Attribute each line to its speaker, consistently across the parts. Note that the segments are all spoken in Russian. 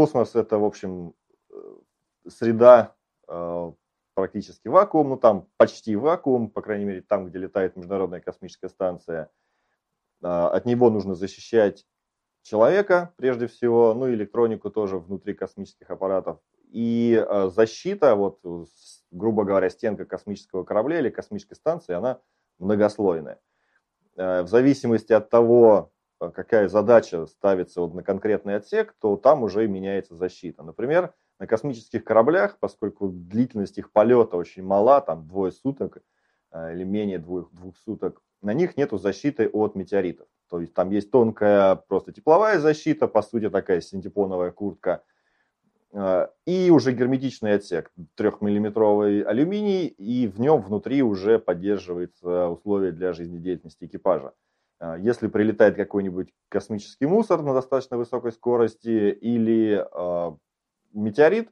Speaker 1: космос это, в общем, среда практически вакуум, ну там почти вакуум, по крайней мере там, где летает Международная космическая станция. От него нужно защищать человека прежде всего, ну и электронику тоже внутри космических аппаратов. И защита, вот, грубо говоря, стенка космического корабля или космической станции, она многослойная. В зависимости от того, какая задача ставится вот на конкретный отсек, то там уже меняется защита. Например, на космических кораблях, поскольку длительность их полета очень мала, там двое суток э, или менее двух, двух суток, на них нету защиты от метеоритов. То есть там есть тонкая просто тепловая защита, по сути такая синтепоновая куртка, э, и уже герметичный отсек, трехмиллиметровый алюминий, и в нем внутри уже поддерживаются условия для жизнедеятельности экипажа. Э, если прилетает какой-нибудь космический мусор на достаточно высокой скорости или метеорит,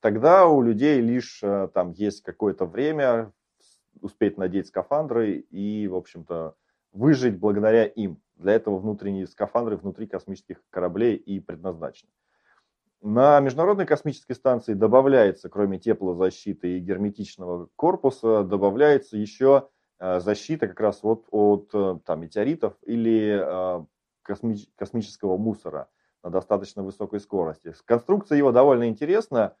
Speaker 1: тогда у людей лишь э, там есть какое-то время успеть надеть скафандры и, в общем-то, выжить благодаря им. Для этого внутренние скафандры внутри космических кораблей и предназначены. На Международной космической станции добавляется, кроме теплозащиты и герметичного корпуса, добавляется еще э, защита как раз вот от э, там, метеоритов или космического мусора на достаточно высокой скорости. Конструкция его довольно интересна.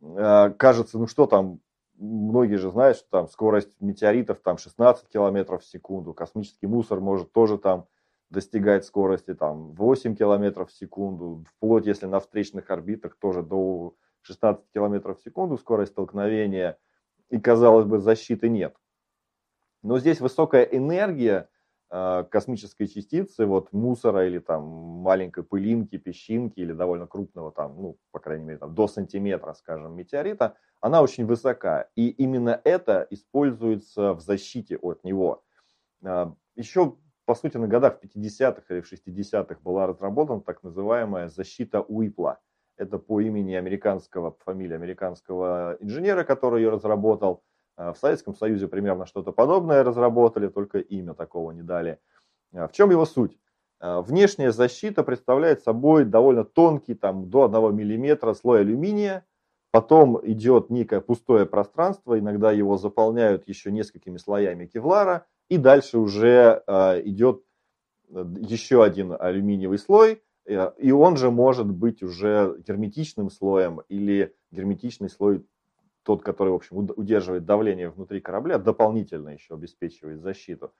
Speaker 1: Э, кажется, ну что там, многие же знают, что там скорость метеоритов там 16 километров в секунду. Космический мусор может тоже там достигать скорости там 8 километров в секунду. Вплоть, если на встречных орбитах, тоже до 16 километров в секунду скорость столкновения. И, казалось бы, защиты нет. Но здесь высокая энергия Э, космической частицы, вот мусора или там маленькой пылинки, песчинки или довольно крупного там, ну, по крайней мере, там, до сантиметра, скажем, метеорита, она очень высока. И именно это используется в защите от него. Э, Еще, по сути, на годах 50-х или в 60-х была разработана так называемая защита Уипла. Это по имени американского, по фамилии американского инженера, который ее разработал. Э, в Советском Союзе примерно что-то подобное разработали, только имя такого не дали. Э, в чем его суть? Э, внешняя защита представляет собой довольно тонкий, там, до 1 мм слой алюминия, потом идет некое пустое пространство, иногда его заполняют еще несколькими слоями кевлара, и дальше уже идет еще один алюминиевый слой, и он же может быть уже герметичным слоем или герметичный слой тот, который, в общем, удерживает давление внутри корабля, дополнительно еще обеспечивает защиту.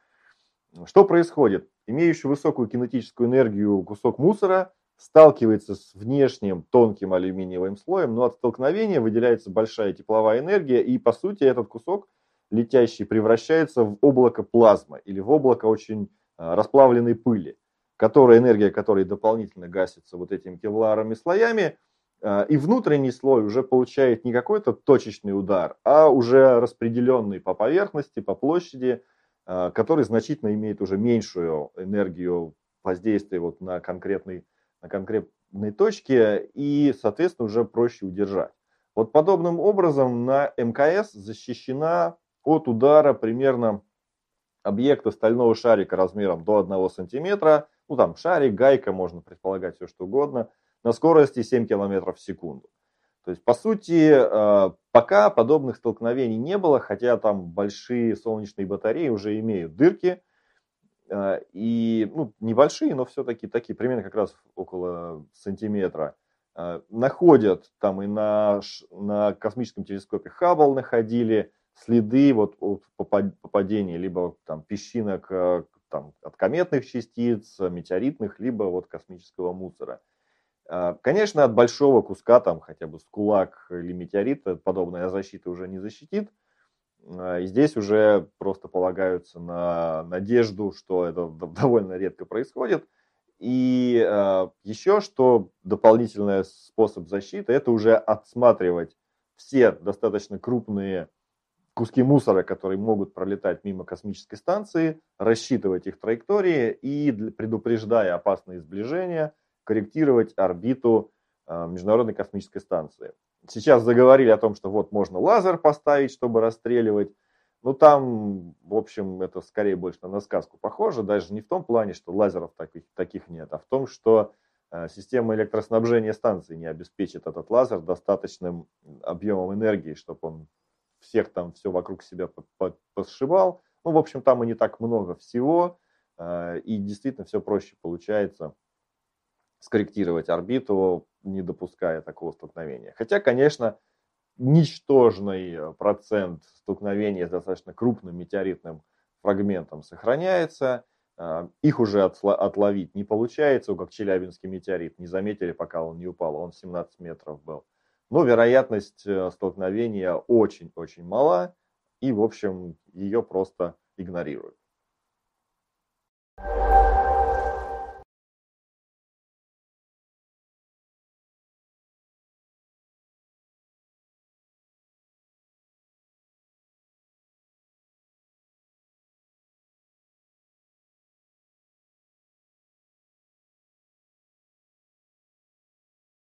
Speaker 1: Что происходит? Имеющий высокую кинетическую энергию кусок мусора сталкивается с внешним тонким алюминиевым слоем, но от столкновения выделяется большая тепловая энергия, и по сути этот кусок летящий превращается в облако плазмы или в облако очень а, расплавленной пыли, которая, энергия которой дополнительно гасится вот этими кевларами слоями, и внутренний слой уже получает не какой-то точечный удар, а уже распределенный по поверхности, по площади, а, который значительно имеет уже меньшую энергию воздействия вот на, конкретной, на конкретной точке и, соответственно, уже проще удержать. Вот подобным образом на МКС защищена от удара примерно объекта стального шарика размером до 1 сантиметра, ну там шарик, гайка, можно предполагать все что угодно – на скорости 7 км в секунду. То есть, по сути, э, пока подобных столкновений не было, хотя там большие солнечные батареи уже имеют дырки, э, и ну, небольшие, но все-таки такие, примерно как раз около сантиметра, э, находят там и на, на космическом телескопе Хаббл находили следы вот от попадения либо там песчинок там, от кометных частиц, метеоритных, либо вот космического мусора. А, конечно, от большого куска, там хотя бы с кулак или метеорит, подобная защита уже не защитит. А, и здесь уже просто полагаются на надежду, что это довольно редко происходит. И а, еще что дополнительный способ защиты, это уже отсматривать все достаточно крупные куски мусора, которые могут пролетать мимо космической станции, рассчитывать их траектории и, предупреждая опасные сближения, корректировать орбиту а, Международной космической станции. Сейчас заговорили о том, что вот можно лазер поставить, чтобы расстреливать. Ну, там, в общем, это скорее больше на сказку похоже. Даже не в том плане, что лазеров таких, таких нет, а в том, что э, система электроснабжения станции не обеспечит этот лазер достаточным объемом энергии, чтобы он всех там все вокруг себя посшивал. Ну, в общем, там и не так много всего, э, и действительно все проще получается скорректировать орбиту, не допуская такого столкновения. Хотя, конечно, ничтожный процент столкновения с достаточно крупным метеоритным фрагментом сохраняется. Э, их уже отловить не получается, как Челябинский метеорит. Не заметили, пока он не упал, он 17 метров был. Но вероятность э, столкновения очень-очень мала, и, в общем, ее просто игнорируют.